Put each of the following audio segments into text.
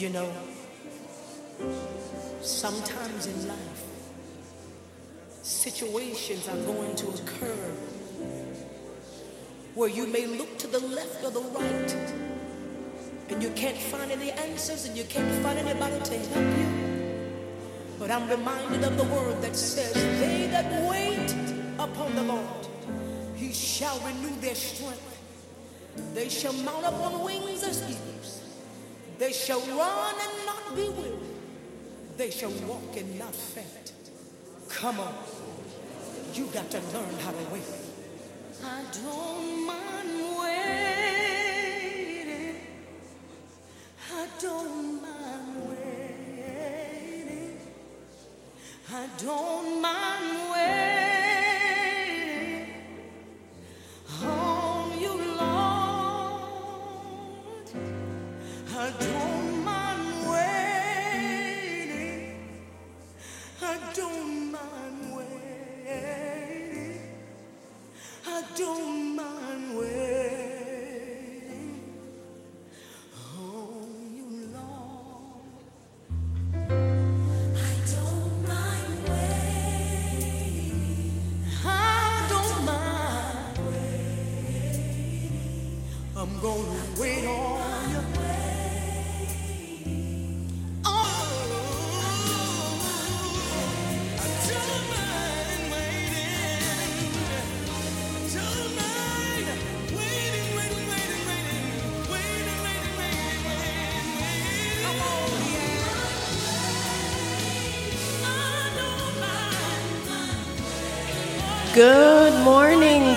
You know, sometimes in life, situations are going to occur where you may look to the left or the right and you can't find any answers and you can't find anybody to help you. But I'm reminded of the word that says, They that wait upon the Lord, he shall renew their strength. They shall mount up on wings as eagles. They shall run and not be weary. They shall walk and not faint. Come on. You got to learn how to wait. I don't mind waiting. I don't mind waiting. I don't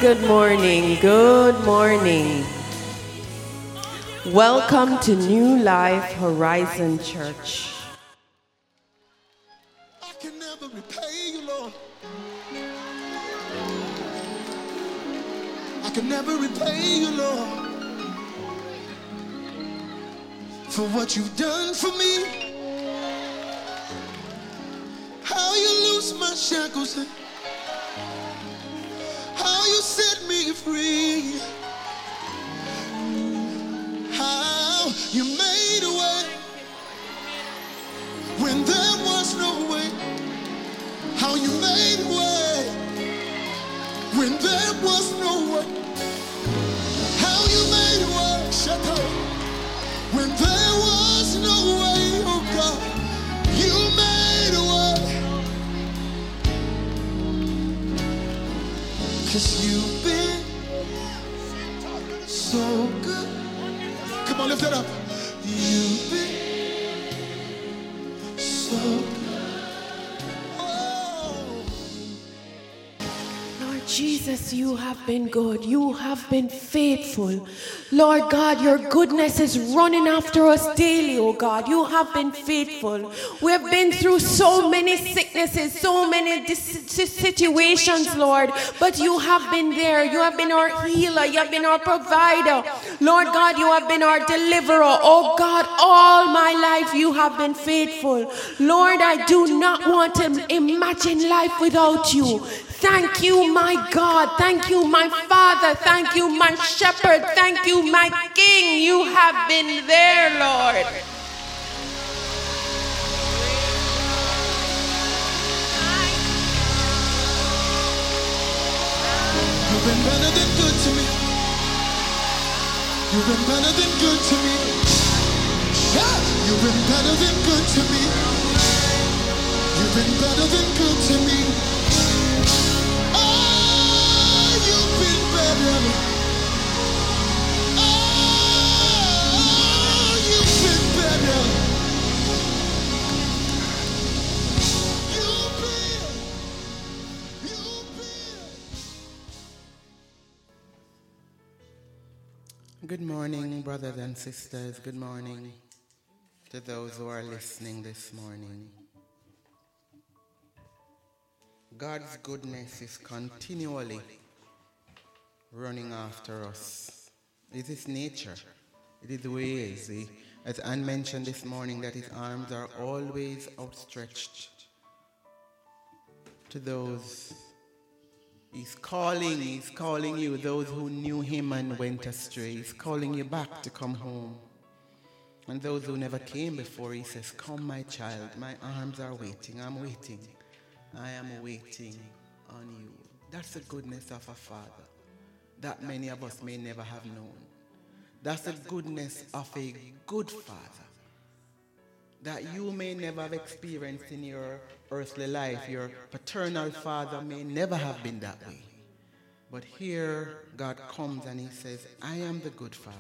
good morning, good morning. Welcome to New Life Horizon Church. I can never repay you, Lord. I can never repay you, Lord, for what you've done for me. How you loose my shackles, free. How you made a way when there was no way. How you made a way when there was no way. How you made a way, shut up. When there was no way, oh God, you made a way. Cause you've been so good. Come on, lift it up. You've Jesus, you have been good. You have been faithful. Lord God, your goodness is running after us daily, oh God. You have been faithful. We have been through so many sicknesses, so many situations, Lord, but you have been there. You have been our healer. You have been our provider. Lord God, you have been our deliverer. Oh God, all my life you have been faithful. Lord, I do not want to imagine life without you. Thank you, my God. Thank you, my Father. Thank you, my Shepherd. Thank you, my King. You have been there, Lord. You've been better than good to me. You've been better than good to me. Yeah. You've been better than good to me. Good morning, brothers and sisters. Good morning to those who are listening this morning. God's goodness is continually running after us. It is nature. It is the way he is. He- As Anne mentioned this morning, that his arms are always outstretched to those He's calling, he's calling you, those who knew him and went astray. He's calling you back to come home. And those who never came before, he says, Come, my child, my arms are waiting. I'm waiting. I am waiting on you. That's the goodness of a father that many of us may never have known. That's the goodness of a good father that you may never have experienced in your earthly life. Your paternal father may never have been that way. But here God comes and he says, I am the good father.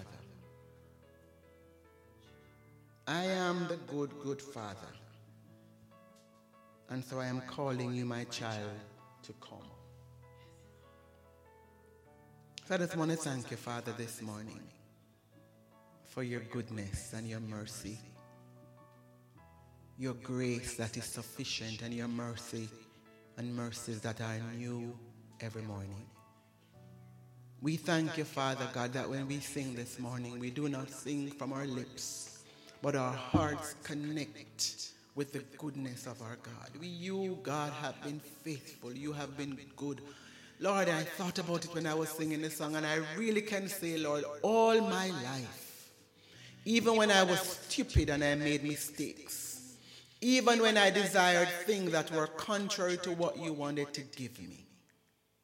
I am the good, good father. And so I am calling you, my child, to come. So I just want to thank you, Father, this morning for your goodness and your mercy, your grace that is sufficient, and your mercy and mercies that are new every morning. We thank you, Father God, that when we sing this morning, we do not sing from our lips, but our hearts connect with the goodness of our God. We, you, God, have been faithful. You have been good. Lord, I thought about it when I was singing this song, and I really can say, Lord, all my life, even when I was stupid and I made mistakes, even when I desired things that were contrary to what you wanted to give me,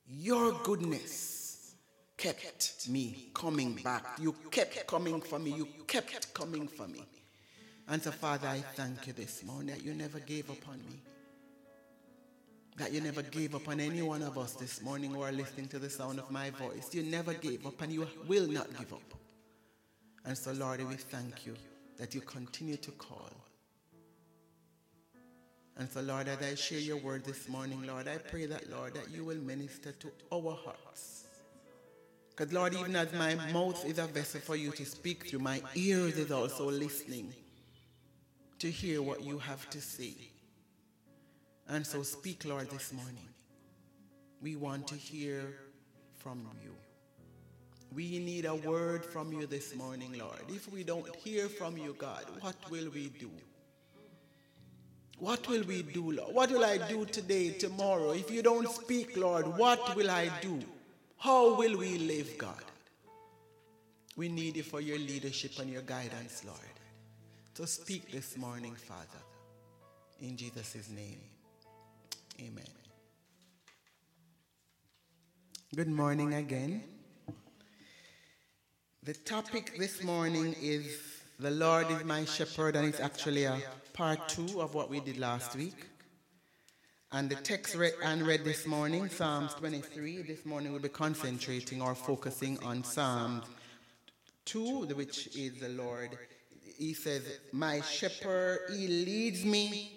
your goodness kept me coming back. You kept coming for me. You kept coming for me. And so, Father, I thank you this morning that you never gave up on me that you never gave up on any one of us this morning who are listening to the sound of my voice. You never gave up and you will not give up. And so, Lord, we thank you that you continue to call. And so, Lord, as I share your word this morning, Lord, I pray that, Lord, that you will minister to our hearts. Because, Lord, even as my mouth is a vessel for you to speak through, my ears is also listening to hear what you have to say. And so speak, Lord, this morning. We want to hear from you. We need a word from you this morning, Lord. If we don't hear from you, God, what will we do? What will we do, Lord? What will I do today, tomorrow? If you don't speak, Lord, what will I do? How will we live, God? We need you for your leadership and your guidance, Lord. So speak this morning, Father. In Jesus' name. Amen. Good morning again. The topic this morning is The Lord is my shepherd, and it's actually a part two of what we did last week. And the text read and read this morning, Psalms 23. This morning we'll be concentrating or focusing on Psalms 2, which is the Lord. He says, My shepherd, he leads me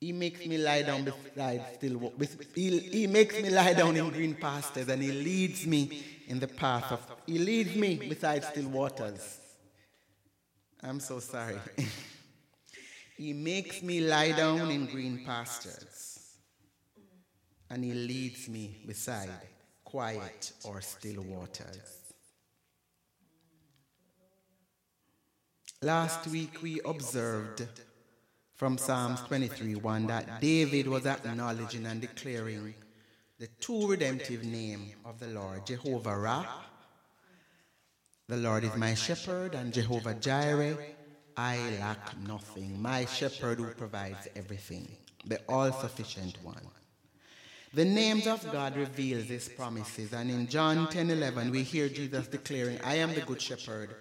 he makes me lie down beside still. He, he makes me lie down in green pastures, and he leads me in the path of. He leads me beside still waters. I'm so sorry. he makes me lie down in green pastures, and he leads me beside quiet or still waters. Last week we observed from Psalms 23 1 that David was acknowledging and declaring the two redemptive name of the Lord, Jehovah Ra. The Lord is my shepherd, and Jehovah Jireh, I lack nothing. My shepherd who provides everything, the all sufficient one. The names of God reveals his promises, and in John 10 11, we hear Jesus declaring, I am the good shepherd.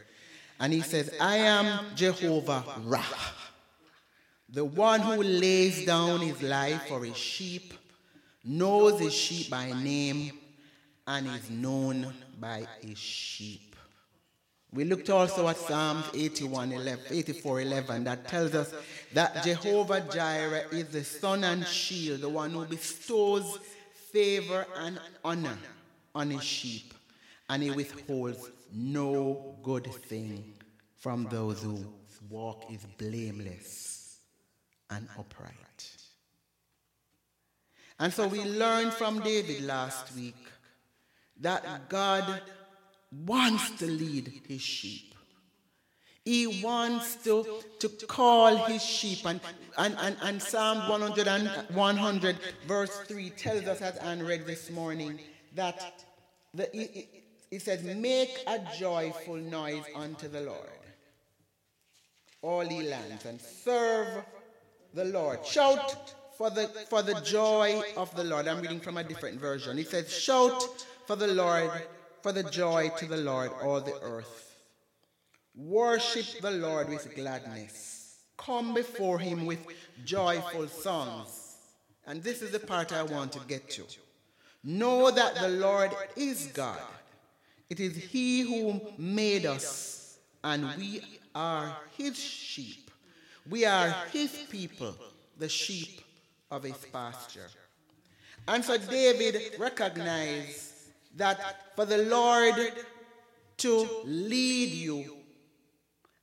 And he says, I am Jehovah Ra the one who lays down his life for his sheep knows his sheep by name and is known by his sheep. We looked also at Psalms 81, 11, 84 11 that tells us that Jehovah Jireh is the sun and shield, the one who bestows favor and honor on his sheep, and he withholds no good thing from those whose walk is blameless and upright. And so we learned from David last week that God wants to lead his sheep. He wants to, to call his sheep. And, and, and, and Psalm 100, and 100, verse 3 tells us, as Anne read this morning, that the, it, says, Make a joyful noise unto the Lord. all ye lands, and serve the Lord. Shout for the, for the joy of the Lord. I'm reading from a different version. It says, Shout for the Lord, for the joy to the Lord, all the earth. Worship the Lord with gladness. Come before him with joyful songs. And this is the part I want to get to. Know that the Lord is God. It is he who made us, and we are his sheep. We are his people, the sheep of his pasture. And so David recognized that for the Lord to lead you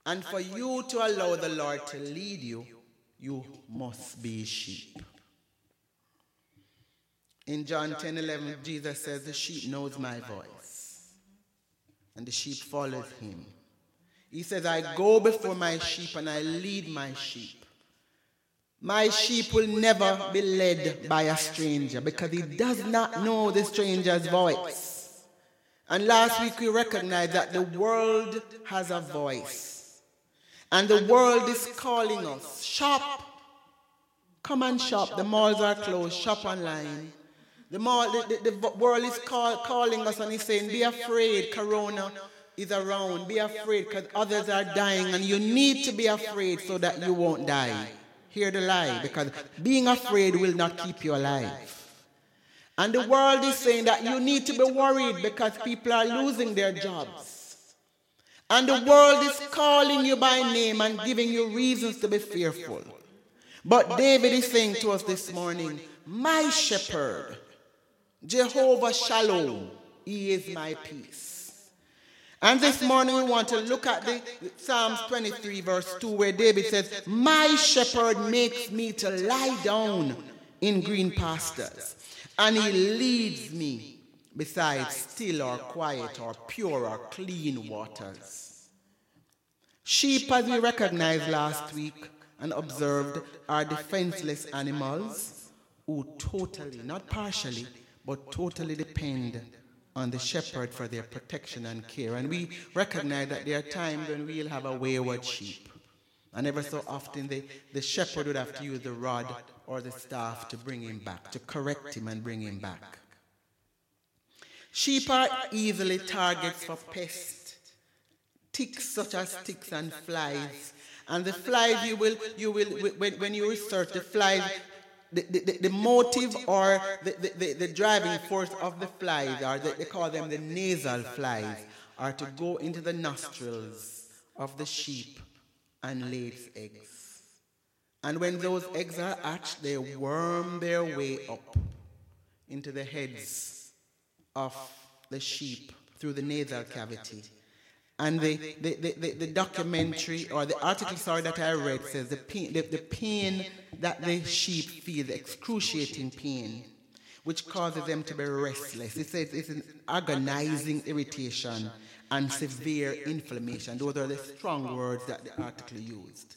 and for you to allow the Lord to lead you, you must be sheep. In John 10 11, Jesus says, The sheep knows my voice, and the sheep follows him. He says, I go before my sheep and I lead my sheep. My sheep will never be led by a stranger because he does not know the stranger's voice. And last week we recognized that the world has a voice. And the world is calling us shop. Come and shop. The malls are closed. Shop online. The, mall, the, the, the world is call, calling us and he's saying, Be afraid, Corona is around. Be afraid because others are dying and you need to be afraid so that you won't die. Hear the lie because being afraid will not keep you alive. And the world is saying that you need to be worried because people are losing their jobs. And the world is calling you by name and giving you reasons to be fearful. But David is saying to us this morning, My shepherd, Jehovah Shalom, he is my peace. And this morning we want to look at the Psalms 23 verse 2 where David says, My shepherd makes me to lie down in green pastures and he leads me beside still or quiet or pure or clean waters. Sheep, as we recognized last week and observed, are defenseless animals who totally, not partially, but totally depend on the shepherd for their protection and care. And we recognize that there are times when we'll have a wayward sheep. And ever so often, the, the shepherd would have to use the rod or the staff to bring him back, to correct him and bring him back. Sheep are easily targets for pests, ticks such as ticks and flies. And the flies, you will, you will when, when you research the flies, the, the, the, motive or the, the, the, driving force of the flies, or they call them the nasal flies, are to go into the nostrils of the sheep and lay its eggs. And when those eggs are hatched, they worm their way up into the heads of the sheep through the nasal cavity. And the, the, the, the, documentary or the article sorry, that I read says the pain, the, the pain that the sheep feel, the excruciating pain, which causes them to be restless. It says it's an agonizing irritation and severe inflammation. Those are the strong words that the article used.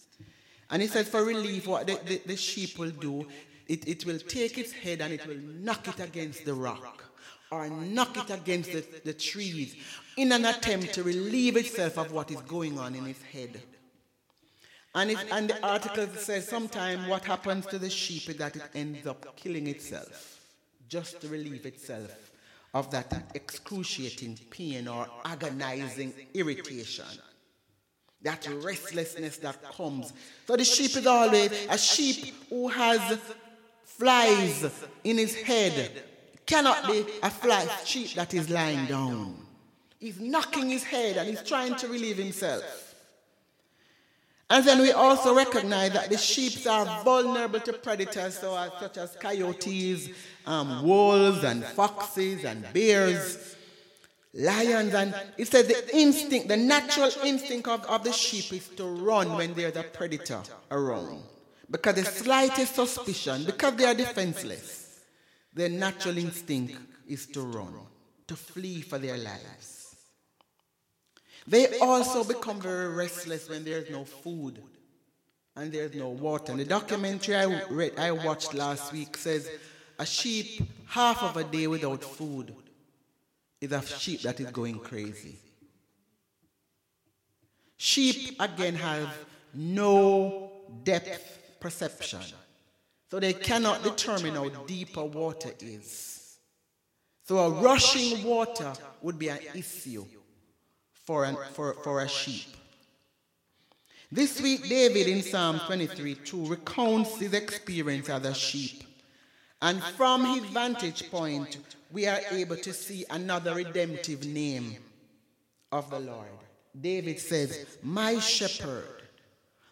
And it says for relief, what the, the, the sheep will do, it, it will take its head and it will knock it against the rock or knock it against the, the trees in an attempt to relieve itself of what is going on in its head. And, it, and the article says sometimes what happens to the sheep is that it ends up killing itself just to relieve itself of that excruciating pain or agonizing irritation. That restlessness that comes. So the sheep is always a sheep who has flies in his head cannot be a fly sheep that is lying down. He's knocking his head and he's trying to relieve himself. And then we also recognize that the sheep are vulnerable to predators so as, such as coyotes, um, wolves, and foxes, and bears, lions. And it says the instinct, the natural instinct of, of the sheep is to run when there's a predator around. Because the slightest suspicion, because they are defenseless, their natural instinct is to run, to flee for their lives. They also become very restless when there's no food and there's no water. And the documentary I, read, I watched last week says a sheep half of a day without food is a sheep that is going crazy. Sheep again have no depth perception. So they cannot determine how deep a water is. So a rushing water would be an issue for, an, for, for a sheep. This week, David in Psalm 23 2 recounts his experience as a sheep. And from his vantage point, we are able to see another redemptive name of the Lord. David says, My shepherd,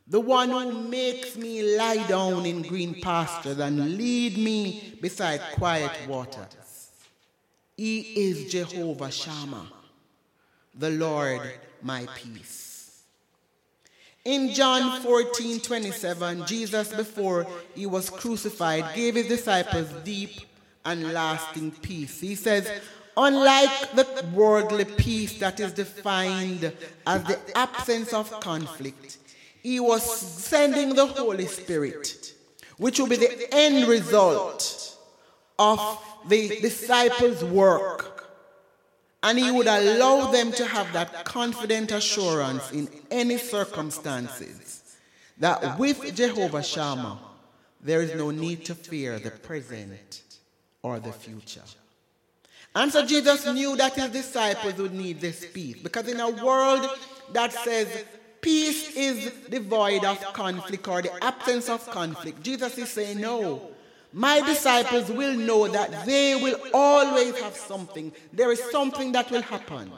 the one who makes me lie down in green pastures and lead me beside quiet waters. He is Jehovah Shammah, the Lord my peace. In John 14 27, Jesus, before he was crucified, gave his disciples deep and lasting peace. He says, Unlike the worldly peace that is defined as the absence of conflict, he was sending the Holy Spirit, which will be the end result of the disciples' work. And he would allow them to have that confident assurance in any circumstances. that with Jehovah Shammah, there is no need to fear the present or the future. And so Jesus knew that his disciples would need this peace. because in a world that says peace is devoid of conflict or the absence of conflict, Jesus is saying, No, my disciples will know that they will always have something. There is something that will happen.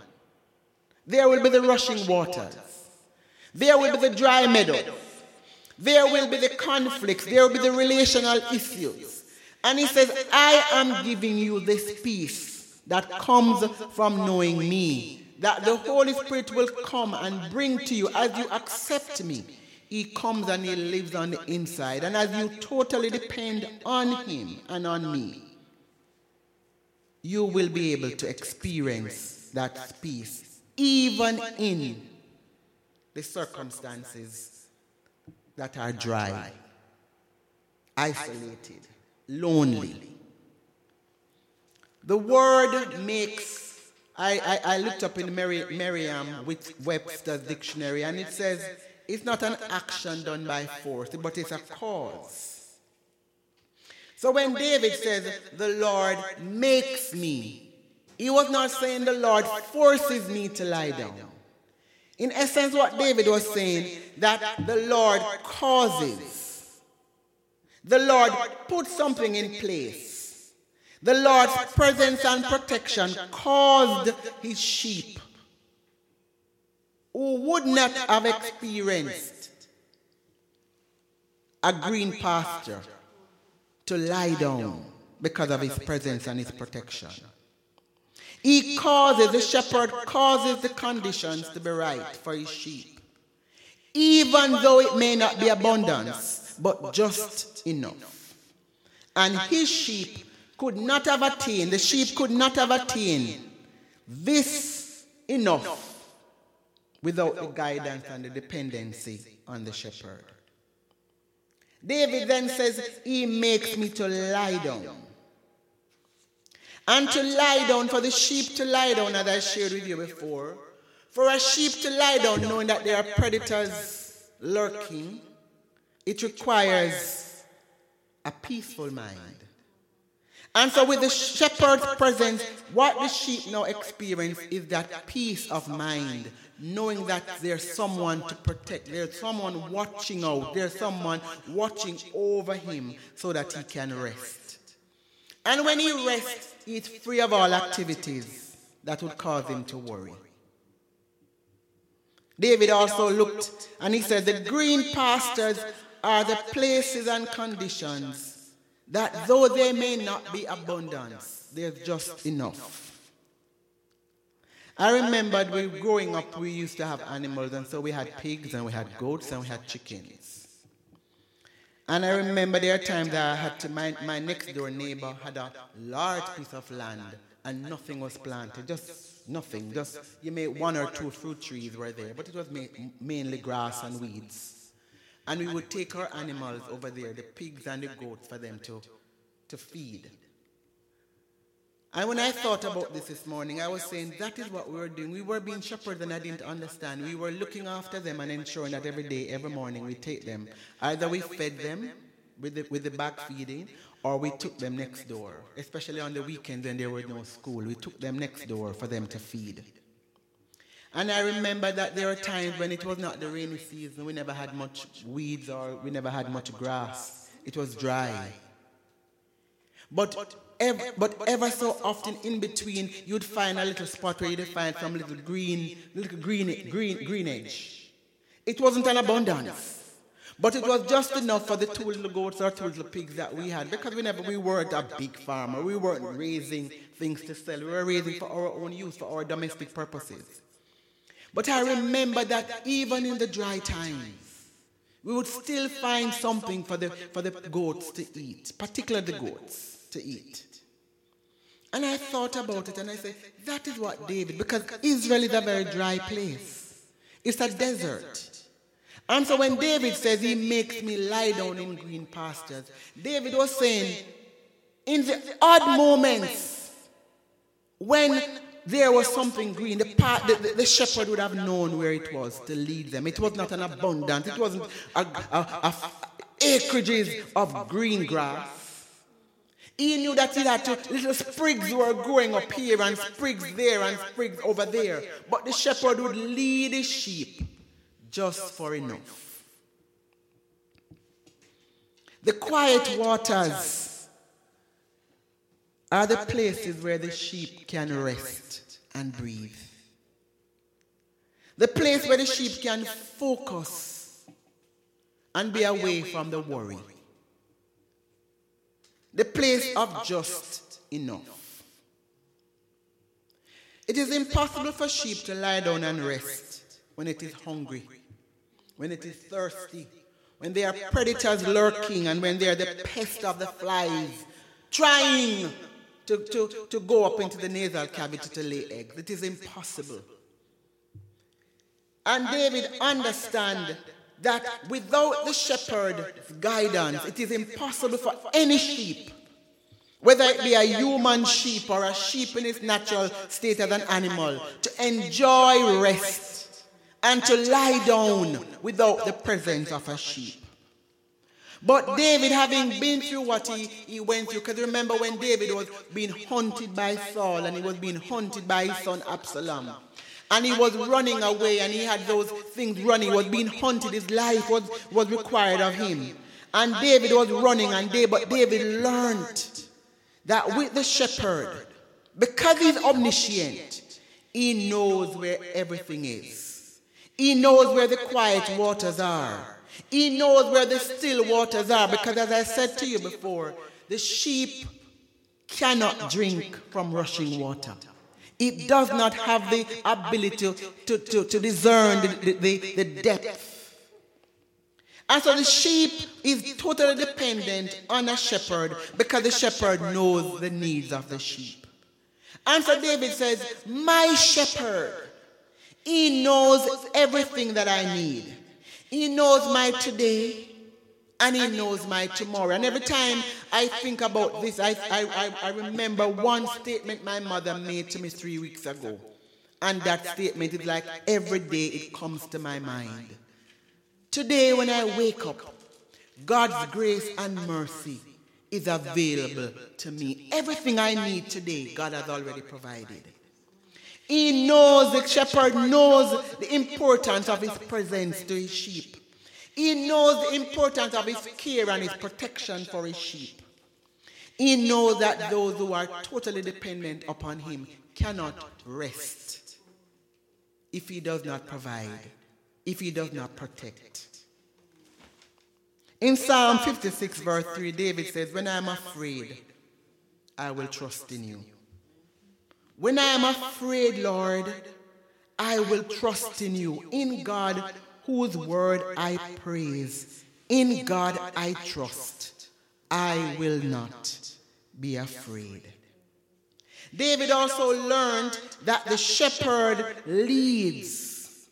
There will be the rushing waters, there will be the dry meadow, there will be the conflicts, there will be the relational issues. And he says, I am giving you this peace that comes from knowing me. That the Holy Spirit will come and bring to you as you accept me. He comes and He lives on the inside. And as you totally depend on Him and on me, you will be able to experience that peace, even in the circumstances that are dry, isolated, lonely the word makes, I, I, I looked up in Merriam with Webster's dictionary, and it says it's not an action done by force, but it's a cause. So when David says, The Lord makes me, he was not saying the Lord forces me to lie down. In essence, what David was saying, that the Lord causes. The Lord puts something in place. The Lord's presence and protection caused his sheep who would not have experienced a green pasture to lie down because of his presence and his protection. He causes, the shepherd causes the conditions to be right for his sheep, even though it may not be abundance, but just enough. And his sheep could not have attained, the sheep could not have attained this enough without the guidance and the dependency on the shepherd. David then says, He makes me to lie down. And to lie down, for the sheep to lie down, as I shared with you before, for a sheep to lie down knowing that there are predators lurking, it requires a peaceful mind. And so, with the shepherd's presence, what the sheep now experience is that peace of mind, knowing that there's someone to protect, there's someone watching out, there's someone watching over him so that he can rest. And when he rests, he's free of all activities that would cause him to worry. David also looked and he said, The green pastures are the places and conditions that though there may not be abundance, there's just enough. I remembered we growing up, we used to have animals, and so we had pigs, and we had goats, and we had chickens. And I remember there are times that I had to, my, my next door neighbor had a large piece of land, and nothing was planted, just nothing. Just, you made one or two fruit trees were there, but it was mainly grass and weeds. And we would take our animals over there, the pigs and the goats, for them to, to feed. And when I thought about this this morning, I was saying that is what we were doing. We were being shepherds and I didn't understand. We were looking after them and ensuring that every day, every morning, we take them. Either we fed them with the, with the back feeding or we took them next door, especially on the weekends when there was no school. We took them next door for them to feed. And I remember that there were times when it was not the rainy season, we never had much weeds or we never had much grass. It was dry. But ever, but ever so often in between, you'd find a little spot where you'd find some little green, little green, green, greenage. It wasn't an abundance. But it was just enough for the two little goats or two little pigs that we had because we never we weren't a big farmer. We weren't raising things to sell. We were raising for our own use, for our domestic purposes. But I remember that even in the dry times, we would still find something for the, for the goats to eat, particularly the goats to eat. And I thought about it and I said, that is what David, because Israel is a very dry place. It's a desert. And so when David says he makes me lie down in green pastures, David was saying, in the odd moments when there was something green, the, part, the, the, shepherd would have known where it was to lead them. It was not an abundance, it wasn't a, a, a acreages of green grass. He knew that he had to, little sprigs were growing up here and sprigs there and sprigs over there. But the shepherd would lead his sheep just for enough. The quiet waters are the places where the sheep can rest and breathe. The place where the sheep can focus and be away from the worry the place of just enough. It is impossible for sheep to lie down and rest when it is hungry, when it is thirsty, when there are predators lurking, and when they are the pest of the flies trying to, to, to go up into the nasal cavity to lay eggs. It is impossible. And David understand that without the shepherd's guidance, it is impossible for any sheep, whether it be a human sheep or a sheep in its natural state as an animal, to enjoy rest and to lie down without the presence of a sheep. But David, having been through what he, he went through, because remember when David was being hunted by Saul and he was being hunted by his son Absalom. And he was running away and he had those things running, he was being hunted, his life was, was required of him. And David was running and David, but David learned that with the shepherd, because he's omniscient, he knows where everything is. He knows where the quiet waters are. He knows where the still waters are because as I said to you before, the sheep cannot drink from rushing water. It does not have the ability to, to, to discern the, the, the depth. And so the sheep is totally dependent on a shepherd because the shepherd knows the needs of the sheep. And so David says, My shepherd, he knows everything that I need. He knows my today, and he knows my tomorrow. And every time I think about this, I, I, I, remember one statement my mother made to me three weeks ago. And that statement is like every day it comes to my mind. Today, when I wake up, God's grace and mercy is available to me. Everything I need today, God has already provided. He knows, the shepherd knows the importance of his presence to his sheep. He knows the importance of his care and his protection for his sheep. He knows that those who are totally dependent upon him cannot rest if he does not provide, if he does not protect. In Psalm 56, verse 3, David says, When I am afraid, I will trust in you. When I am afraid, Lord, I will trust in you. In God, whose word I praise. In God I trust. I will not be afraid. David also learned that the shepherd leads.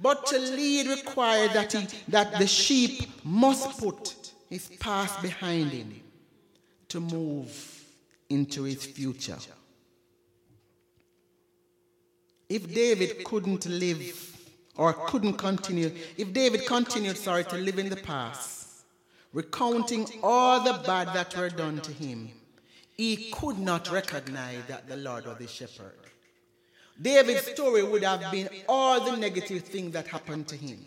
But to lead required that, he, that the sheep must put his past behind him to move into his future. If David couldn't live or couldn't continue, if David continued, sorry, to live in the past, recounting all the bad that were done to him, he could not recognize that the Lord was his shepherd. David's story would have been all the negative things that happened to him.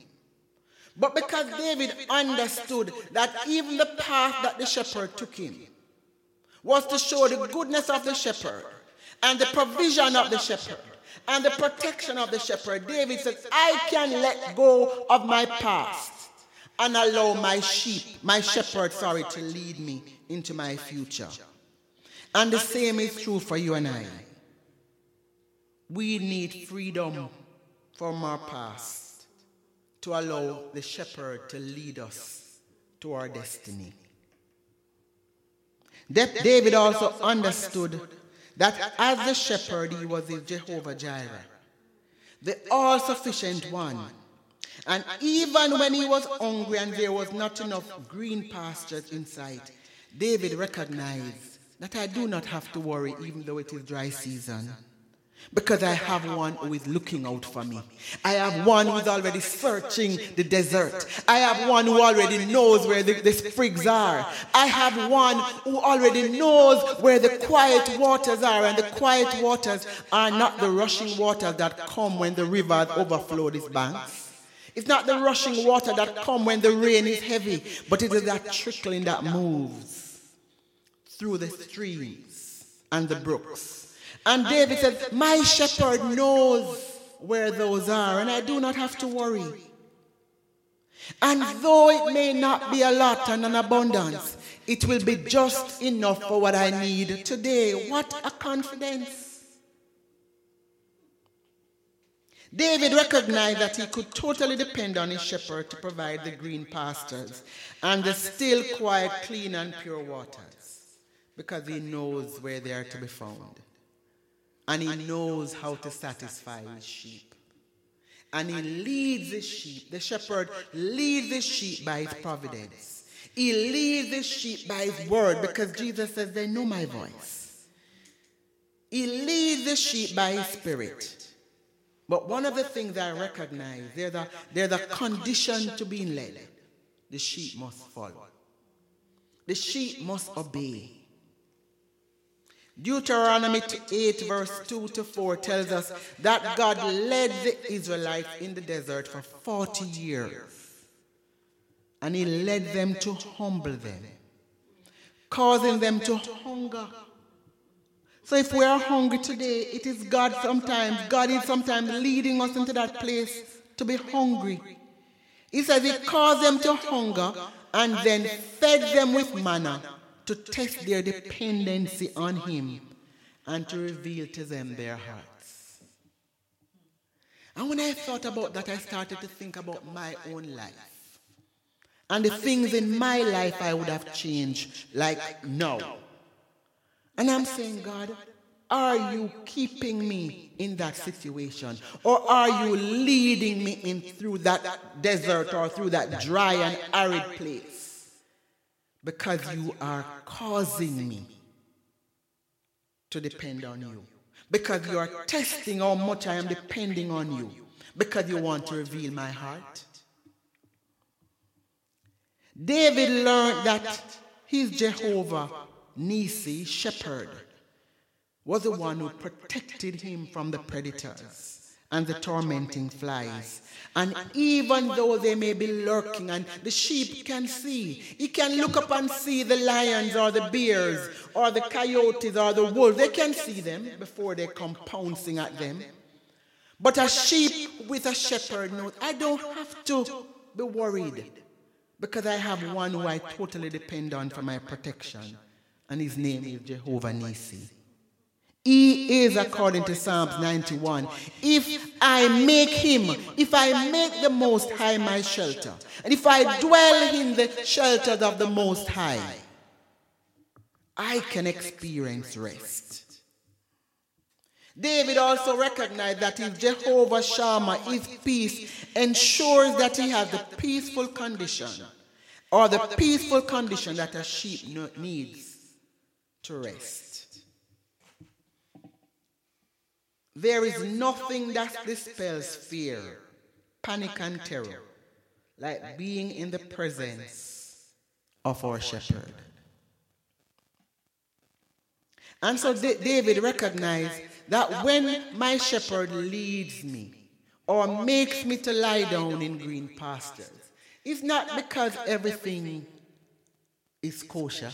But because David understood that even the path that the shepherd took him was to show the goodness of the shepherd and the provision of the shepherd and the protection of the shepherd, David says, I can let go of my past and allow my sheep, my shepherd, sorry, to lead me into my future. And the same is true for you and I. We need freedom from our past to allow the shepherd to lead us to our destiny. David also understood that as the shepherd, he was the Jehovah Jireh, the all sufficient one. And even when he was hungry and there was not enough green pastures in sight, David recognized that I do not have to worry even though it is dry season. Because I have one who is looking out for me. I have one who is already searching the desert. I have one who already knows where the, the sprigs are. I have one who already knows where the quiet waters are. And the quiet waters are not the rushing waters that come when the rivers overflow these banks. It's not the rushing water that come when the rain is heavy, but it is that trickling that moves through the streams and the brooks. And David said, My shepherd knows where those are, and I do not have to worry. And though it may not be a lot and an abundance, it will be just enough for what I need today. What a confidence. David recognized that he could totally depend on his shepherd to provide the green pastures and the still, quiet, clean, and pure waters because he knows where they are to be found and he knows how to satisfy his sheep. And he leads his sheep. The shepherd leads his sheep by his providence. He leads his sheep by his word because Jesus says they know my voice. He leads the sheep by his spirit. But one of the things I recognize, there's a, there's a condition to being led. The sheep must follow. The sheep must obey. Deuteronomy 8, verse 2 to 4 tells us that God led the Israelites in the desert for 40 years. And He led them to humble them, causing them to hunger. So if we are hungry today, it is God sometimes, God is sometimes leading us into that place to be hungry. He says He caused them to hunger and then fed them with manna to test their dependency on Him and to reveal to them their hearts. And when I thought about that, I started to think about my own life and the things in my life I would have changed, like now. And I'm saying, God, are you keeping me in that situation? Or are you leading me in through that desert or through that dry and arid place? Because you are causing me to depend on you. Because you are testing how much I am depending on you. Because you want to reveal my heart. David learned that his Jehovah Nisi, shepherd, was the one who protected him from the predators and the tormenting flies. And even though they may be lurking and the sheep can see, he can look up and see the lions or the bears or the coyotes or the wolves. They can see them before they come pouncing at them. But a sheep with a shepherd knows I don't have to be worried because I have one who I totally depend on for my protection. And his name is Jehovah Nisi. He is according to Psalms 91. If I make him, if I make the Most High my shelter, and if I dwell in the shelters of the Most High, I can experience rest. David also recognized that if Jehovah Shammah, his peace, ensures that he has the peaceful condition or the peaceful condition that a sheep needs to rest. There is nothing that dispels fear, panic, and terror like being in the presence of our shepherd. And so David recognized that when my shepherd leads me or makes me to lie down in green pastures, it's not because everything is kosher.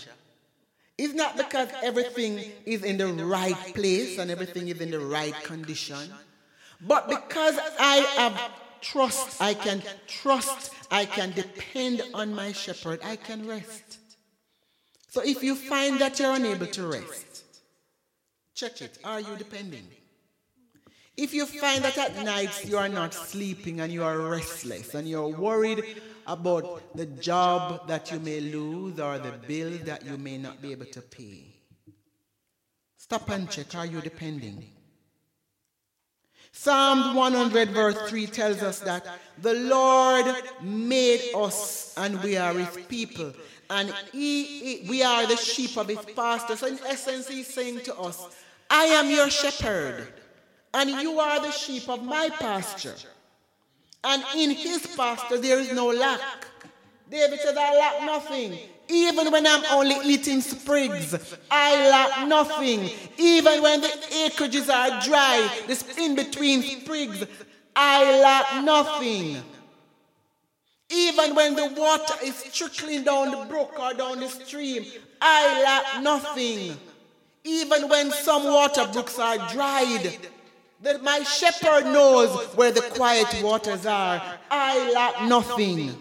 It's not because everything is in the right place and everything is in the right condition, but because I have trust, I can trust, I can depend on my shepherd, I can rest. So if you find that you're unable to rest, check it. Are you depending? If you find that at nights you are not sleeping and you are restless and you're worried about the job that you may lose or the bill that you may not be able to pay, stop and check. Are you depending? Psalm 100, verse 3 tells us that the Lord made us and we are his people. And he, he, we are the sheep of his pasture. So, in essence, he's saying to us, I am your shepherd, and you are the sheep of my pasture. And in his pasture, there is no lack. David says, I lack nothing. Even when I'm only eating sprigs, I lack nothing. Even when the acreages are dry, this in between sprigs, I lack nothing. Even when the water is trickling down the brook or down the stream, I lack nothing. Even when some water brooks are dried, that my shepherd knows where the quiet waters are. I lack nothing.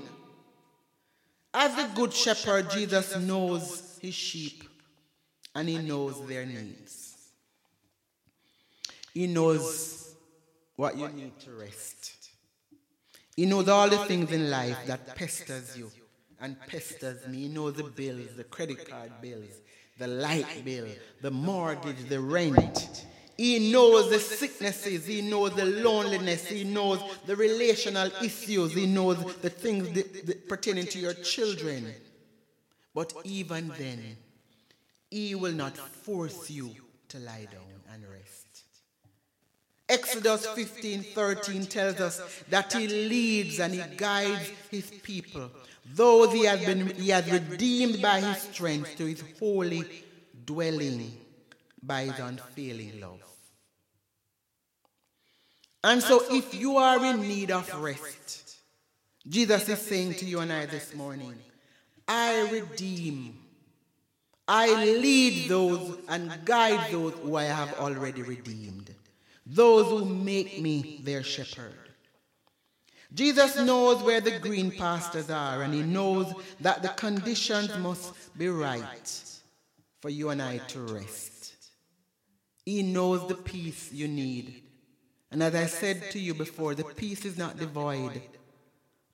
As the good shepherd, Jesus knows his sheep and he knows their needs. He knows what you need to rest. He knows all the things in life that pesters you and pesters me. He knows the bills, the credit card bills, the light bill, the mortgage, the rent. He knows the sicknesses. He knows the loneliness. He knows the relational issues. He knows the things that, that pertaining to your children. But even then, He will not force you to lie down and rest. Exodus 15 13 tells us that He leads and He guides His people, those He has, been, he has redeemed by His strength to His holy dwelling by His unfailing love. And so, if you are in need of rest, Jesus is saying to you and I this morning, I redeem, I lead those and guide those who I have already redeemed, those who make me their shepherd. Jesus knows where the green pastures are, and he knows that the conditions must be right for you and I to rest. He knows the peace you need and as I said to you before, the peace is not devoid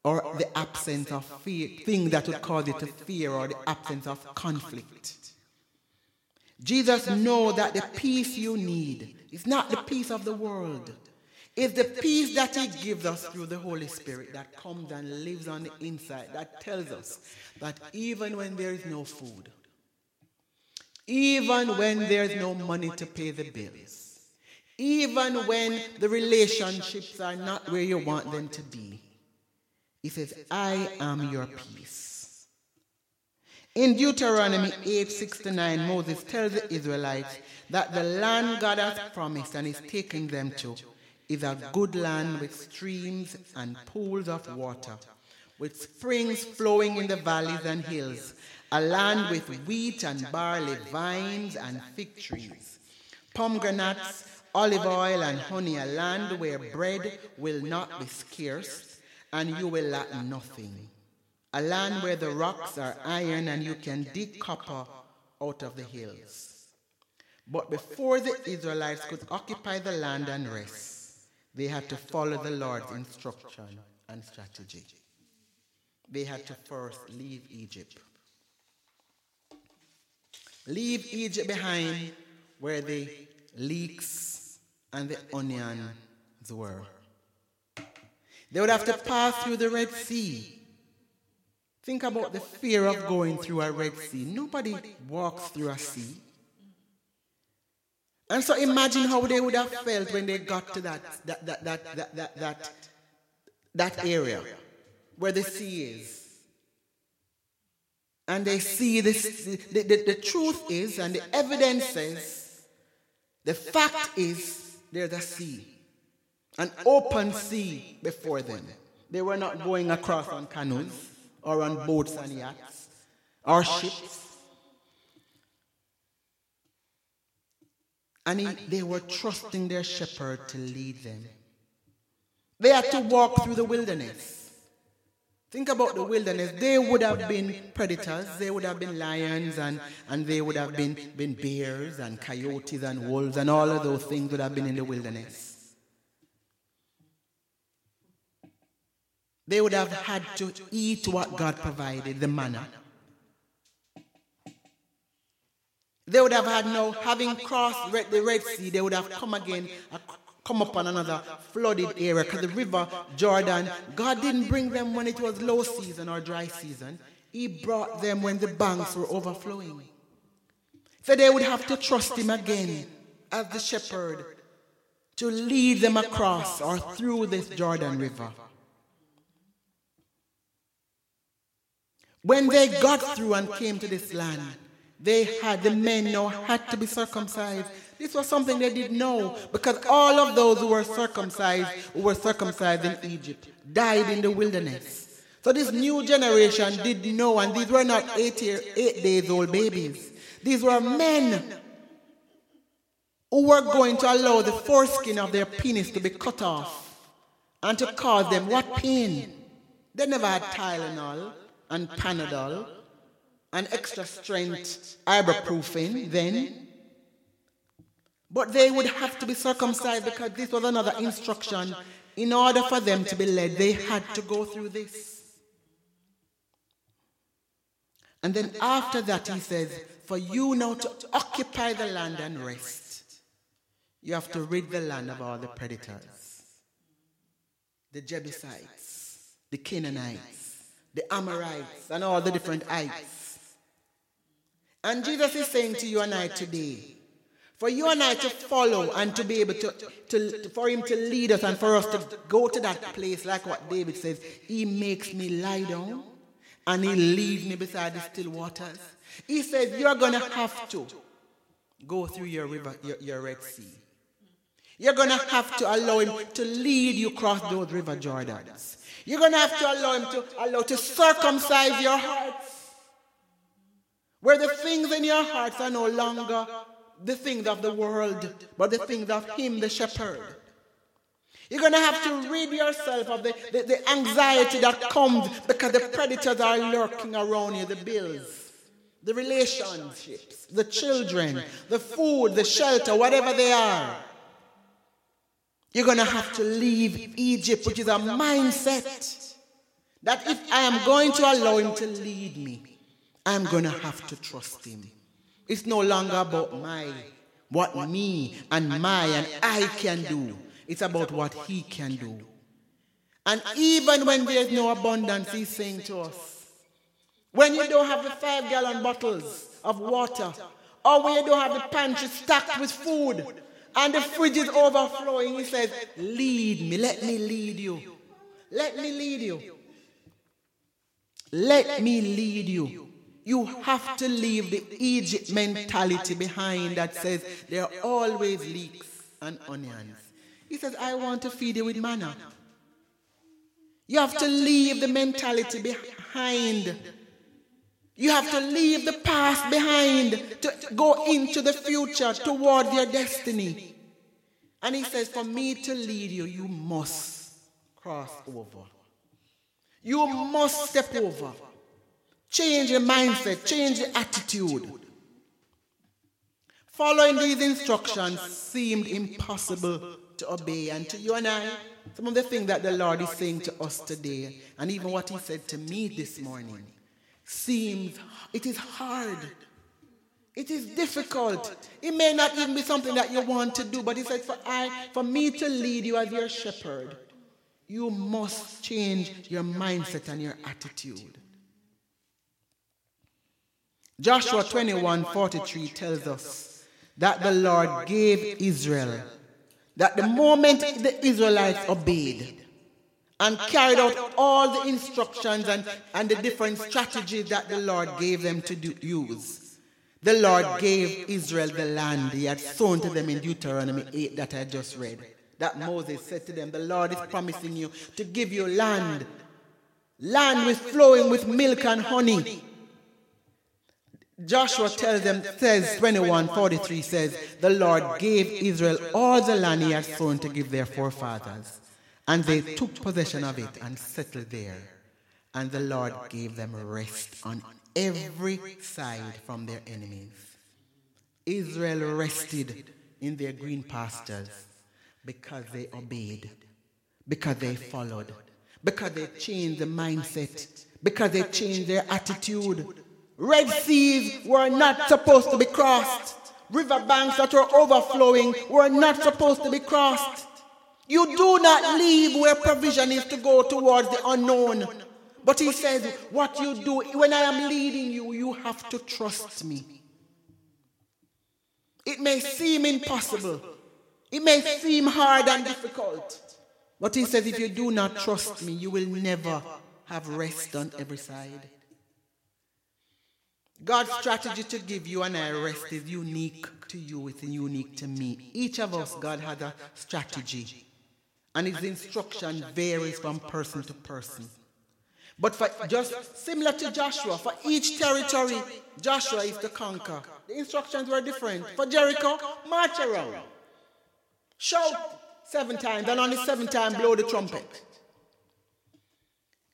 or the absence of fear, thing that would cause you to fear or the absence of conflict. Jesus knows that the peace you need is not the peace of the world. It's the peace that He gives us through the Holy Spirit that comes and lives on the inside, that tells us that even when there is no food, even when there's no money to pay the bills, even when the relationships are not where you want them to be. He says, I am your peace. In Deuteronomy 8 6 to 9, Moses tells the Israelites that the land God has promised and is taking them to is a good land with streams and pools of water, with springs flowing in the valleys and hills, a land with wheat and barley, vines and fig trees, pomegranates olive oil and honey, a land where bread will not be scarce and you will lack nothing. A land where the rocks are iron and you can dig copper out of the hills. But before the Israelites could occupy the land and rest, they had to follow the Lord's instruction and strategy. They had to first leave Egypt. Leave Egypt behind where the leeks and the onions were. They would have to pass through the Red Sea. Think about the fear of going through a Red Sea. Nobody walks through a sea. And so imagine how they would have felt when they got to that, that, that, that, that, that, that, that area where the sea is. And they see this, the, the, the truth is, and the evidence says, the fact is, there's a sea, an open sea before them. They were not going across on canoes or on boats and yachts or ships. And he, they were trusting their shepherd to lead them. They had to walk through the wilderness. Think about the wilderness. They would have been predators. They would have been lions and, and they would have been, been bears and coyotes and wolves and all of those things would have been in the wilderness. They would have had to eat what God provided, the manna. They would have had no, having crossed the Red Sea, they would have come again, come upon another flooded area because the river Jordan, God didn't bring them when it was low season or dry season. He brought them when the banks were overflowing. So they would have to trust Him again as the shepherd to lead them across or through this Jordan River. When they got through and came to this land, they had, the men now had to be circumcised. This was something they didn't know because all of those who were circumcised, who were circumcised in Egypt, died in the wilderness. So this new generation didn't know, and these were not eight, year, eight days old babies. These were men who were going to allow the foreskin of their penis to be cut off and to cause them what pain? They never had Tylenol and Panadol and extra strength ibuprofen then. But they would have to be circumcised because this was another instruction. In order for them to be led, they had to go through this. And then after that, he says, For you now to occupy the land and rest, you have to rid the land of all the predators the Jebusites, the Canaanites, the Amorites, and all the different ites. And Jesus is saying to you and I today, for you and I to follow and to be able to, to, for him to lead us and for us to go to that place, like what David says, he makes me lie down and he leads me beside the still waters. He says, you're going to have to go through your river, your, your Red Sea. You're going to have to allow him to lead you across those river Jordans. You're going to have to allow him to allow to circumcise your hearts where the things in your hearts are no longer the things of the world, but the things of Him, the shepherd. You're going to have to rid yourself of the, the, the, anxiety that comes because the predators are lurking around you the bills, the relationships, the children, the food, the shelter, whatever they are. You're going to have to leave Egypt, which is a mindset that if I am going to allow Him to lead me, I'm going to have to trust him. It's no longer about my, what me and my and I can do. It's about what he can do. And even when there's no abundance, he's saying to us, when you don't have the five gallon bottles of water, or when you don't have the pantry stacked with food, and the fridge is overflowing, he says, Lead me, let me lead you. Let me lead you. Let me lead you. You have to leave the Egypt mentality behind that says there are always leeks and onions. He says, I want to feed you with manna. You have to leave the mentality behind. You have to leave the past behind to go into the future toward your destiny. And he says, For me to lead you, you must cross over. You must step over. Change your mindset, change your attitude. Following these instructions seemed impossible to obey. And to you and I, some of the things that the Lord is saying to us today, and even what He said to me this morning, seems, it is hard. It is difficult. It may not even be something that you want to do, but He said, for, I, for me to lead you as your shepherd, you must change your mindset and your attitude. Joshua 21 43 tells us that the Lord gave Israel, that the moment the Israelites obeyed and carried out all the instructions and, and the different strategies that the Lord gave them to do, use, the Lord gave Israel the land he had sown to them in Deuteronomy 8 that I just read. That Moses said to them, The Lord is promising you to give you land, land with flowing with milk and honey Joshua tells them, says 21, 43 says, The Lord gave Israel all the land he had sworn to give their forefathers. And they took possession of it and settled there. And the Lord gave them rest on every side from their enemies. Israel rested in their green pastures because they obeyed, because they followed, because they changed the mindset, because they changed their attitude Red seas were not supposed to be crossed. River banks that were overflowing were not supposed to be crossed. You do not leave where provision is to go towards the unknown. But he says, What you do, when I am leading you, you have to trust me. It may seem impossible, it may seem hard and difficult. But he says, If you do not trust me, you will never have rest on every side. God's strategy to give you and I rest is unique to you, it's unique to me. Each of us, God has a strategy, and his instruction varies from person to person. But for just similar to Joshua, for each territory, Joshua is to conquer. The instructions were different. For Jericho, march around, shout seven times, and on the seventh time, blow the trumpet.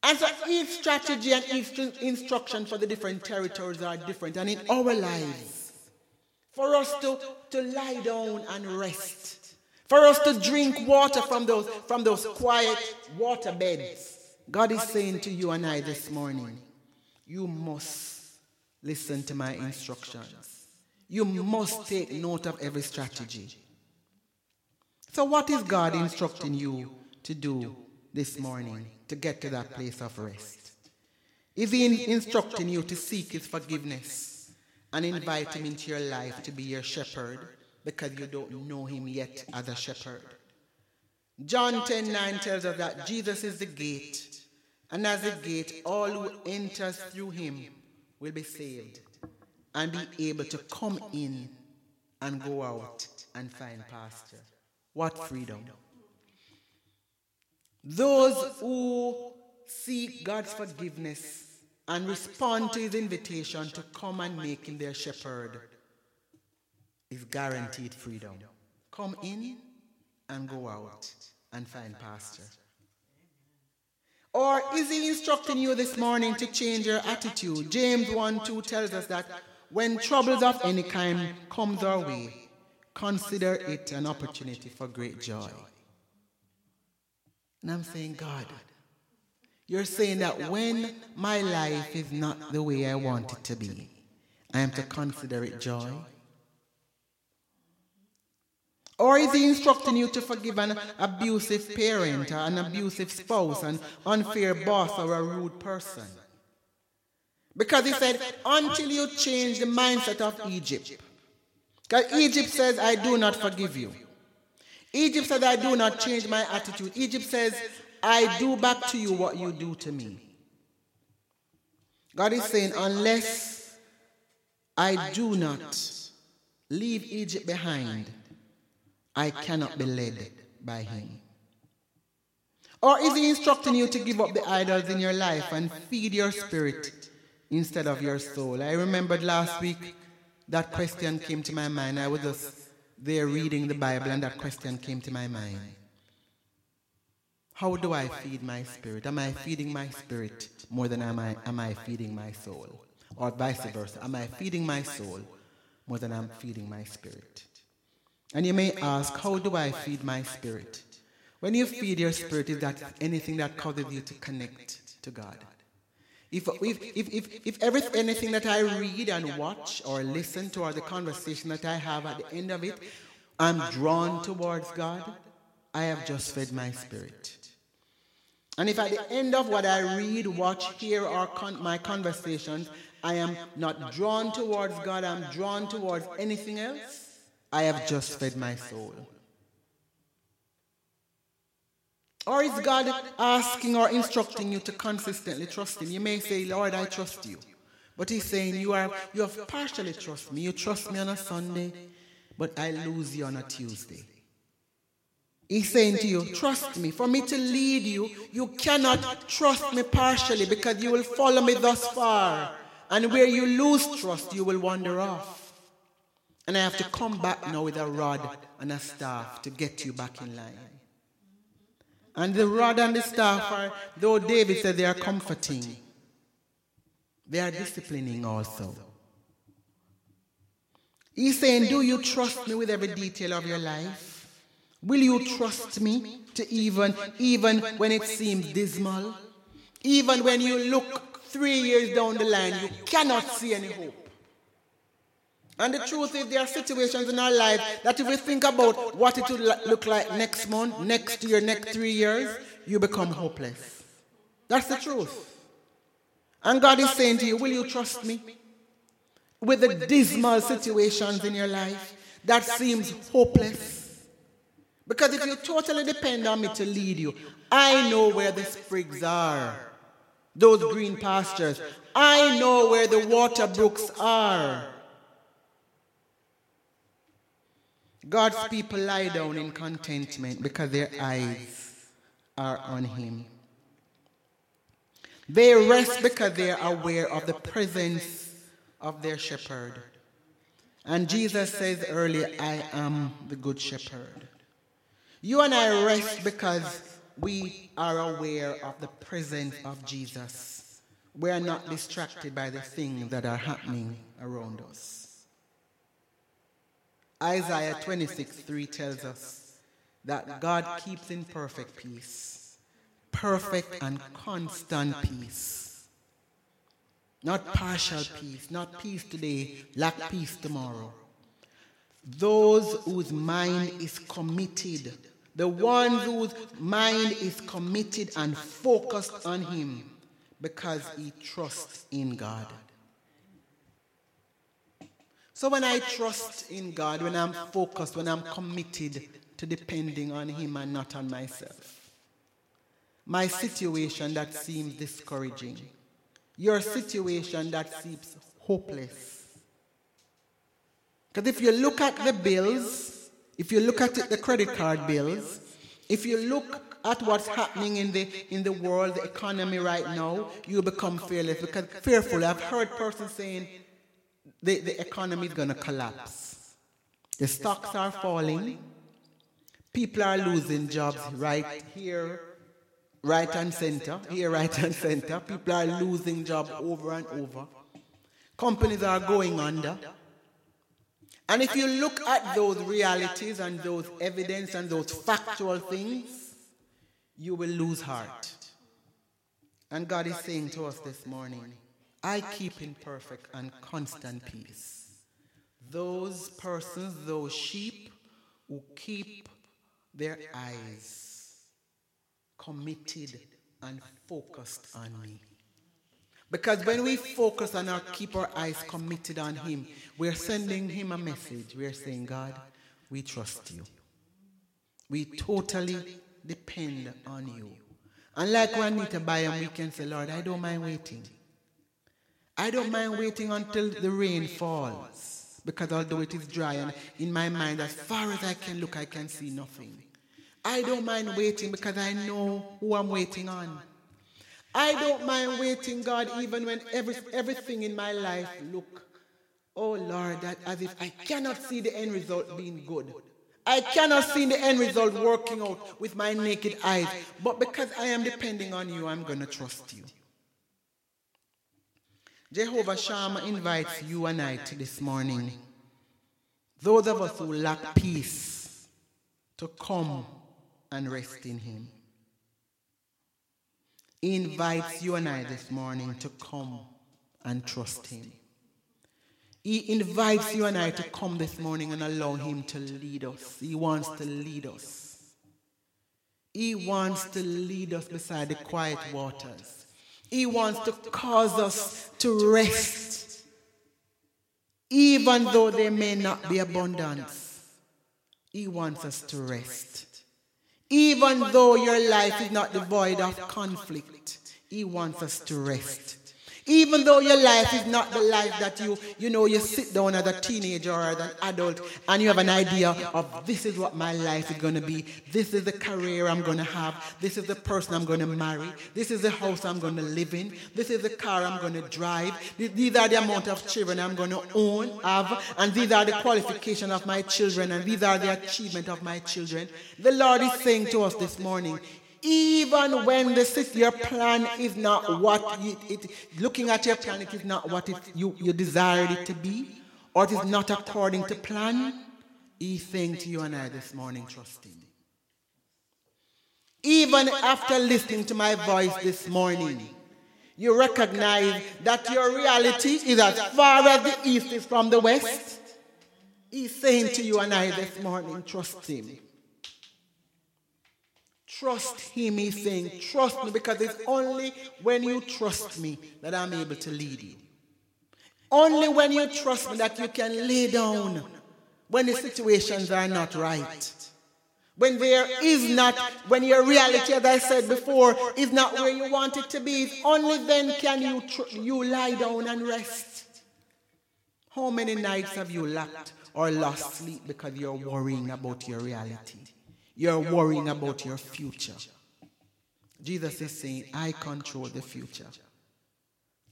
And so each strategy and each instruction for the different territories are different. And in our lives, for us to, to lie down and rest, for us to drink water from those, from those quiet water beds, God is saying to you and I this morning, you must listen to my instructions. You must take note of every strategy. So, what is God instructing you to do this morning? to get to that place of rest? Is He instructing you to seek His forgiveness and invite Him into your life to be your shepherd because you don't know Him yet as a shepherd? John 10 9 tells us that Jesus is the gate, and as the gate, all who enters through Him will be saved and be able to come in and go out and find pasture. What freedom! Those who seek God's forgiveness and respond to his invitation to come and make him their shepherd is guaranteed freedom. Come in and go out and find pasture. Or is he instructing you this morning to change your attitude? James 1 2 tells us that when troubles of any kind comes our way, consider it an opportunity for great joy. And I'm saying, God, you're saying that when my life is not the way I want it to be, I am to consider it joy. Or is he instructing you to forgive an abusive parent, or an abusive spouse, an unfair boss, or a rude person? Because he said, until you change the mindset of Egypt. Because Egypt says, I do not forgive you. Egypt said, I do not change my attitude. Egypt says, I do back to you what you do to me. God is saying, unless I do not leave Egypt behind, I cannot be led by him. Or is he instructing you to give up the idols in your life and feed your spirit instead of your soul? I remembered last week that question came to my mind. I was just there reading the Bible, and that question came to my mind. How do I feed my spirit? Am I feeding my spirit more than am I, am I feeding my soul? Or vice versa. Am I feeding my soul more than I'm feeding my spirit? And you may ask, how do I feed my spirit? When you feed your spirit, is that anything that causes you to connect to God? If, if, if, if, if every, anything that I read and watch or listen to or the conversation that I have at the end of it, I'm drawn towards God, I have just fed my spirit. And if at the end of what I read, watch, hear, or con- my conversations, I am not drawn towards God, I'm drawn towards anything else, I have just fed my soul. Or is God asking or instructing you to consistently trust Him? You may say, Lord, I trust you. But He's saying, you, are, you have partially trust me. You trust me on a Sunday, but I lose you on a Tuesday. He's saying to you, trust me. For me to lead you, you cannot trust me partially because you will follow me thus far. And where you lose trust, you will wander off. And I have to come back now with a rod and a staff to get you back in line. And the rod and the staff are, though David said they are comforting, they are disciplining also. He's saying, Do you trust me with every detail of your life? Will you trust me to even, even when it seems dismal? Even when you look three years down the line, you cannot see any hope. And the truth is, there are situations in our life that if we think about what it will look like next month, next year, next three years, you become hopeless. That's the truth. And God is saying to you, Will you trust me? With the dismal situations in your life that seems hopeless because if you totally depend on me to lead you, I know where the sprigs are, those green pastures. I know where the water brooks are. God's people lie down in contentment because their eyes are on Him. They rest because they are aware of the presence of their shepherd. And Jesus says earlier, I am the good shepherd. You and I rest because we are aware of the presence of Jesus. We are not distracted by the things that are happening around us. Isaiah 26 3 tells us that God keeps in perfect peace, perfect and constant peace. Not partial peace, not peace today, lack peace tomorrow. Those whose mind is committed. the one whose mind is committed and focused on Him because he trusts in God. So when I trust in God, when I'm focused, when I'm committed to depending on Him and not on myself, my situation that seems discouraging, your situation that seems hopeless. Because if you look at the bills, if you look at it, the credit card bills, if you look at what's happening in the in the world, the economy right now, you become fearless. because fearful. I've heard persons saying the, the economy is gonna collapse. The stocks are falling, people are losing jobs right here, right and center, here, right and center. People are losing jobs over and over. Companies are going under. And if you look at those realities and those evidence and those factual things, you will lose heart. And God is saying to us this morning, I keep in perfect and constant peace. Those persons, those sheep who keep their eyes committed and focused on me. Because when we focus on our keep our eyes committed on Him, we're sending Him a message. We're saying, God, we trust you. We totally depend on you. And like Bynum, we can say, Lord, I don't mind waiting. I don't mind waiting until the rain falls. Because although it is dry and in my mind, as far as I can look, I can see nothing. I don't mind waiting because I know who I'm waiting on. I don't mind waiting, God, even when every, everything in my life look, oh, oh Lord, that as if I cannot see the end result being good. I cannot see the end result working out with my naked eyes. But because I am depending on you, I'm going to trust you. Jehovah Shammah invites you and I to this morning. Those of us who lack peace to come and rest in Him. He invites you and I this morning to come and trust Him. He invites you and I to come this morning and allow Him to lead us. He wants to lead us. He wants to lead us beside the quiet waters. He wants to cause us to rest, even though there may not be abundance. He wants us to rest. Even though your life is not devoid of conflict, He wants us to rest. Even though your life is not the life that you, you know, you sit down as a teenager or as an adult and you have an idea of this is what my life is going to be. This is the career I'm going to have. This is the person I'm going to marry. This is the house I'm going to live in. This is the car I'm going to drive. These are the amount of children I'm going to own, have. And these are the qualifications of my children. And these are the achievement of my children. The Lord is saying to us this morning, even when the your plan is not what you, it, looking at your plan, it is not what it, you, you desired it to be, or it is not according to plan, He's saying to you and I this morning, trust Him. Even after listening to my voice this morning, you recognize that your reality is as far as the east is from the west. He's saying to you and I this morning, trust Him. Trust him, he's saying, trust me, because it's only when you trust me that I'm able to lead you. Only when you trust me that you can lay down when the situations are not right. When there is not, when your reality, as I said before, is not where you want it to be, only then can you, tr- you lie down and rest. How many nights have you lacked or lost sleep because you're worrying about your reality? You're worrying about your future. Jesus is saying, I control the future.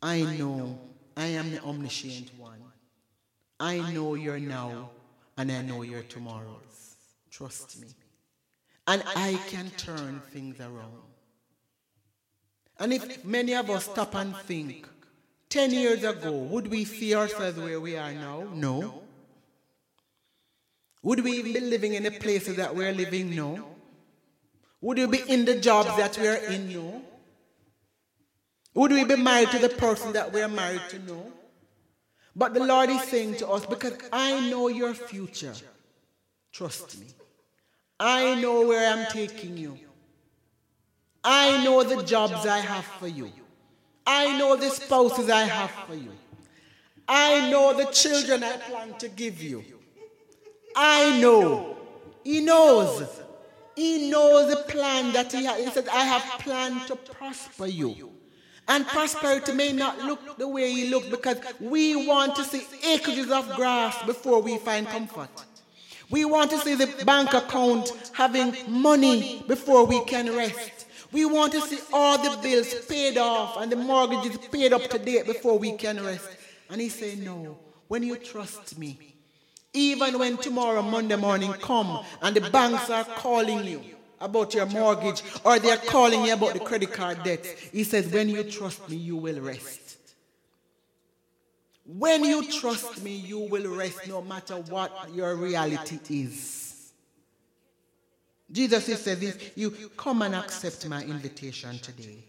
I know I am the omniscient one. I know your now and I know your tomorrows. Trust me. And I can turn things around. And if many of us stop and think, 10 years ago, would we see ourselves where we are now? No. Would we even be living in the places that we're living? No. Would we be in the jobs that we're in? No. Would we be married to the person that we're married to? No. But the Lord is saying to us, because I know your future, trust me. I know where I'm taking you. I know the jobs I have for you. I know the spouses I have for you. I know the children I plan to give you. I know. He knows. He knows the plan that he has. He said, I have planned to prosper you. And prosperity may not look the way he looks because we want to see acres of grass before we find comfort. We want to see the bank account having money before we can rest. We want to see all the bills paid off and the mortgages paid up to date before we can rest. And he said, No, when you trust me, even when tomorrow, Monday morning, come and the banks are calling you about your mortgage or they are calling you about the credit card debt, he says, When you trust me, you will rest. When you trust me, you will rest no matter what your reality is. Jesus says, If you come and accept my invitation today,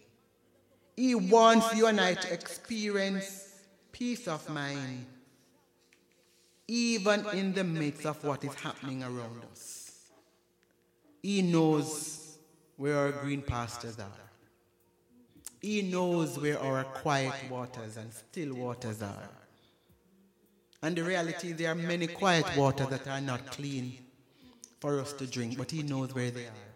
He wants you and I to experience peace of mind even in the midst of what is happening around us. He knows where our green pastures are. He knows where our quiet waters and still waters are. And the reality, there are many quiet waters that are not clean for us to drink, but He knows where they are.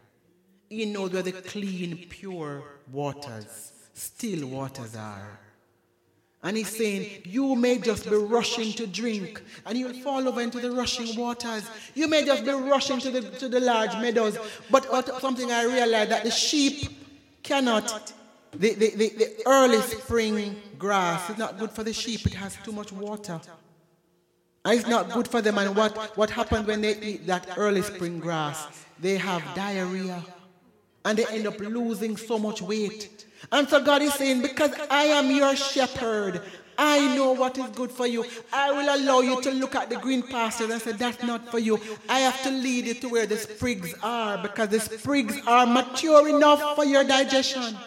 He knows where the clean, pure waters, still waters are. And he's saying, You may just be rushing to drink, and you'll fall over into the rushing waters. You may just be rushing to the, to the large meadows. But something I realized that the sheep cannot, the, the, the, the early spring grass is not good for the sheep, it has too much water. And it's not good for them. And what, what happens when they eat that early spring grass? They have diarrhea, and they end up losing so much weight. And so God is saying, Because I am your shepherd, I know what is good for you. I will allow you to look at the green pastures and say, That's not for you. I have to lead you to where the sprigs are because the sprigs are mature enough for your digestion.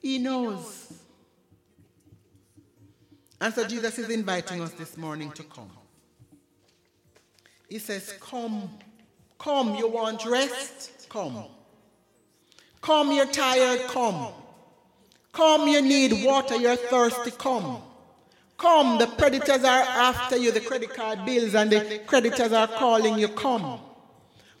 He knows. And so Jesus is inviting us this morning to come. He says, Come, come, you want rest? Come. Come, you're tired? Come. Come, you need water, you're thirsty, come. Come, the predators are after you, the credit card bills, and the creditors are calling you, come.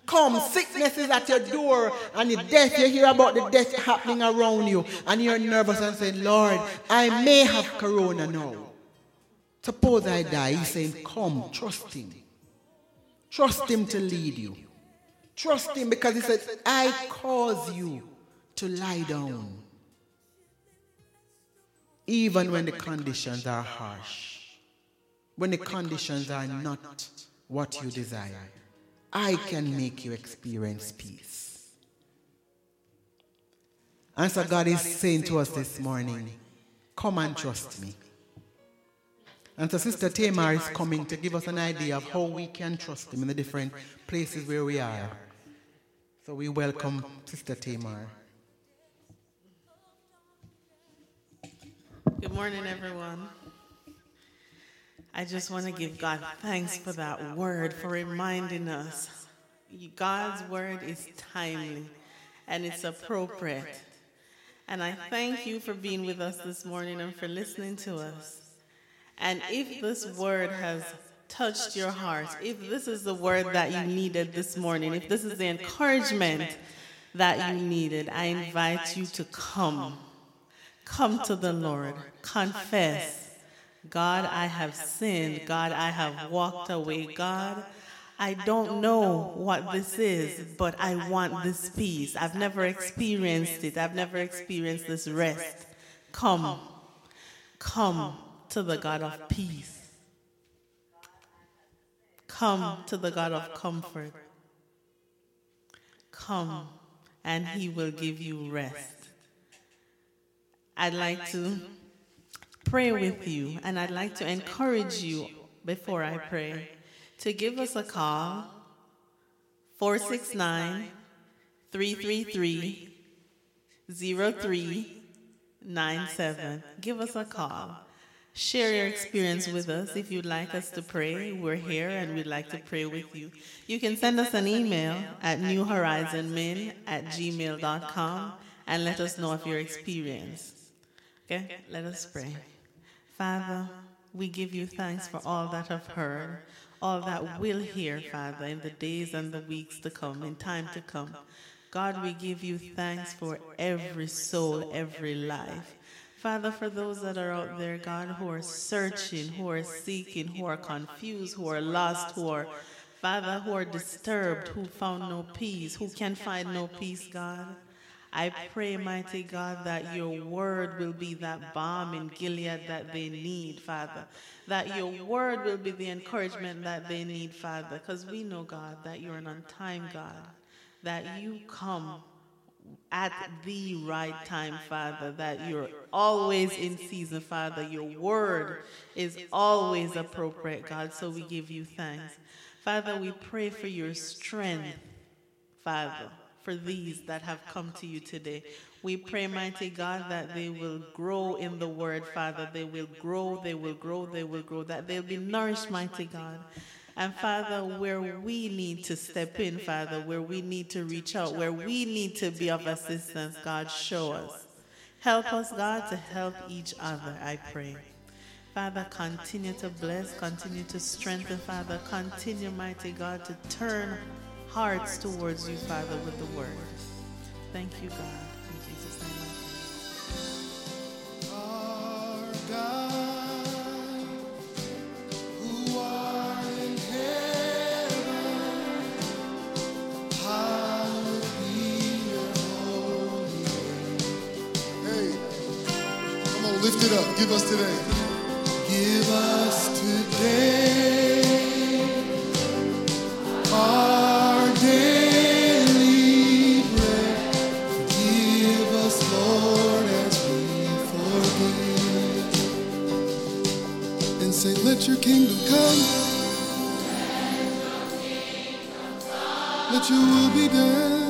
Come, sickness is at your door, and the death, you hear about the death happening around you, and you're nervous and saying, Lord, I may have corona now. Suppose I die. He's saying, Come, trust him. Trust him to lead you. Trust him because he says, I cause you to lie down. Even when the conditions are harsh, when the conditions are not what you desire. I can make you experience peace. And so God is saying to us this morning, come and trust me. And so Sister Tamar is coming to give us an idea of how we can trust him in the different places where we are. So we welcome Sister Tamar. Good morning, everyone. I just want to give God thanks for that word, for reminding us God's word is timely and it's appropriate. And I thank you for being with us this morning and for listening to us. And if this word has touched your heart, if this is the word that you needed this morning, if this is the encouragement that you needed, I invite you to come. Come to the Lord. Confess God, I have sinned. God, I have walked away. God, I don't know what this is, but I want this peace. I've never experienced it. I've never experienced this rest. Come, come to the God of peace. Come to the God of comfort. Come, and He will give you rest. I'd like to pray with you, and I'd like to encourage you before I pray to give us a call 469 333 0397. Give us a call. Share your experience with us. If you'd like us to pray, we're here and we'd like to pray with you. You can send us an email at newhorizonmin at gmail.com and let us know of your experience. Okay, let us pray. Father, we give you thanks for all that have heard, all that will hear, Father, in the days and the weeks to come, in time to come. God, we give you thanks for every soul, every life. Father, for those that are out there, God, who are searching, who are seeking, who are confused, who are lost, who are, Father, who are disturbed, who found no peace, who can find no peace, God. I pray, mighty God, that your word will be that balm in Gilead that they need, Father. That your word will be the encouragement that they need, Father. Because we know, God, that you're an on time God. That you come at the right time, Father. That you're always in season, Father. Your word is always appropriate, God. So we give you thanks. Father, we pray for your strength, Father for these that have come to you today. We pray, mighty God, that they will grow in the word, Father. They will grow, they will grow, they will grow, that they'll be nourished, mighty God. And Father, where we need to step in, Father, where we need to reach out, where we need to be of assistance, God, show us. Help us, God, to help each other, I pray. Father, continue to bless, continue to strengthen, Father. Continue, mighty God, to turn hearts towards you, Father, with the word. Thank you, God. In Jesus' name Our God, who art in heaven, hallowed be your holy name. Hey, come on, lift it up. Give us today. Give us today our let your kingdom come. Let your will be done.